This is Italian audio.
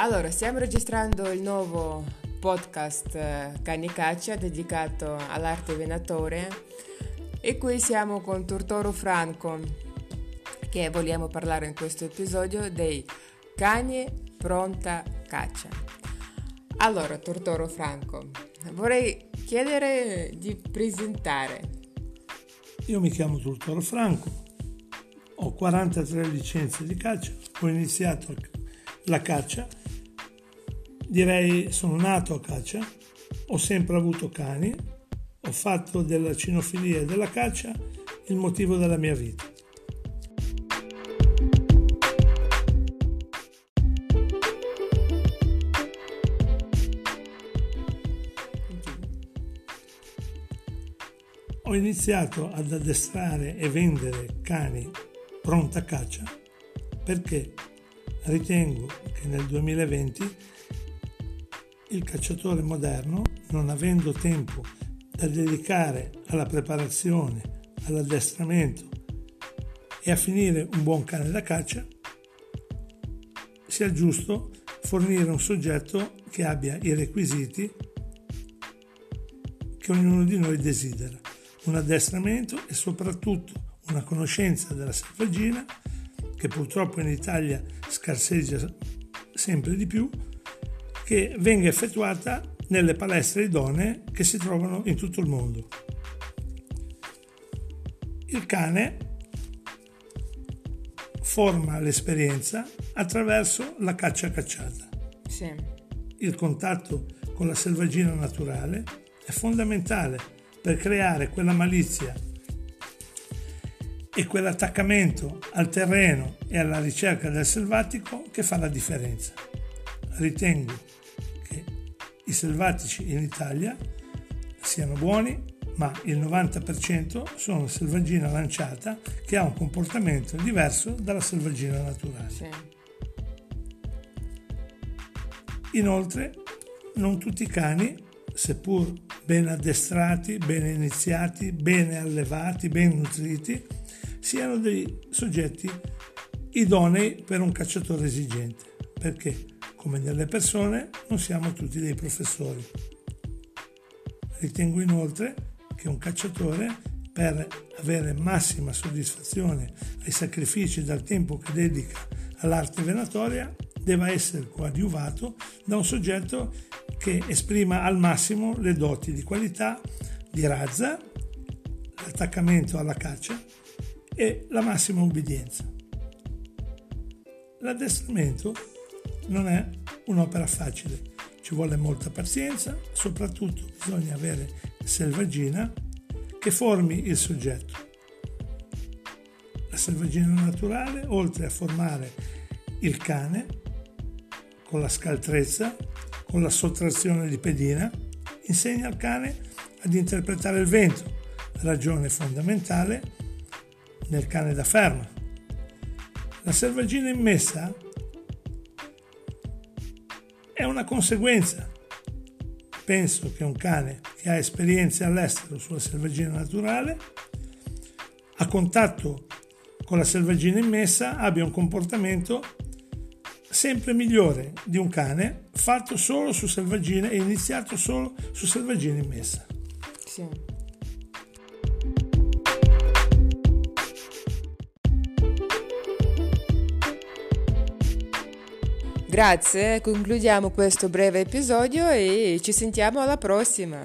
Allora, stiamo registrando il nuovo podcast eh, Cani Caccia dedicato all'arte venatoria e qui siamo con Tortoro Franco che vogliamo parlare in questo episodio dei cani pronta caccia. Allora, Tortoro Franco, vorrei chiedere di presentare. Io mi chiamo Tortoro Franco, ho 43 licenze di caccia, ho iniziato la caccia Direi sono nato a caccia, ho sempre avuto cani, ho fatto della cinofilia e della caccia il motivo della mia vita. Ho iniziato ad addestrare e vendere cani pronta caccia perché ritengo che nel 2020 il cacciatore moderno, non avendo tempo da dedicare alla preparazione, all'addestramento e a finire un buon cane da caccia, sia giusto fornire un soggetto che abbia i requisiti che ognuno di noi desidera, un addestramento e soprattutto una conoscenza della selvaggina che purtroppo in Italia scarseggia sempre di più che venga effettuata nelle palestre idonee che si trovano in tutto il mondo. Il cane forma l'esperienza attraverso la caccia cacciata. Sì. Il contatto con la selvaggina naturale è fondamentale per creare quella malizia e quell'attaccamento al terreno e alla ricerca del selvatico che fa la differenza. Ritengo i selvatici in Italia siano buoni, ma il 90% sono selvaggina lanciata che ha un comportamento diverso dalla selvaggina naturale. Sì. Inoltre, non tutti i cani, seppur ben addestrati, ben iniziati, ben allevati, ben nutriti, siano dei soggetti idonei per un cacciatore esigente. Perché? Come nelle persone, non siamo tutti dei professori. Ritengo inoltre che un cacciatore, per avere massima soddisfazione ai sacrifici dal tempo che dedica all'arte venatoria, debba essere coadiuvato da un soggetto che esprima al massimo le doti di qualità, di razza, l'attaccamento alla caccia e la massima ubbidienza. L'addestramento non è un'opera facile, ci vuole molta pazienza, soprattutto bisogna avere selvaggina che formi il soggetto. La selvaggina naturale, oltre a formare il cane con la scaltrezza, con la sottrazione di pedina, insegna al cane ad interpretare il vento, ragione fondamentale nel cane da ferma. La selvaggina immessa è una conseguenza. Penso che un cane che ha esperienze all'estero sulla selvaggina naturale, a contatto con la selvaggina immessa, abbia un comportamento sempre migliore di un cane fatto solo su selvaggina e iniziato solo su selvaggina immessa. Sì. Grazie, concludiamo questo breve episodio e ci sentiamo alla prossima.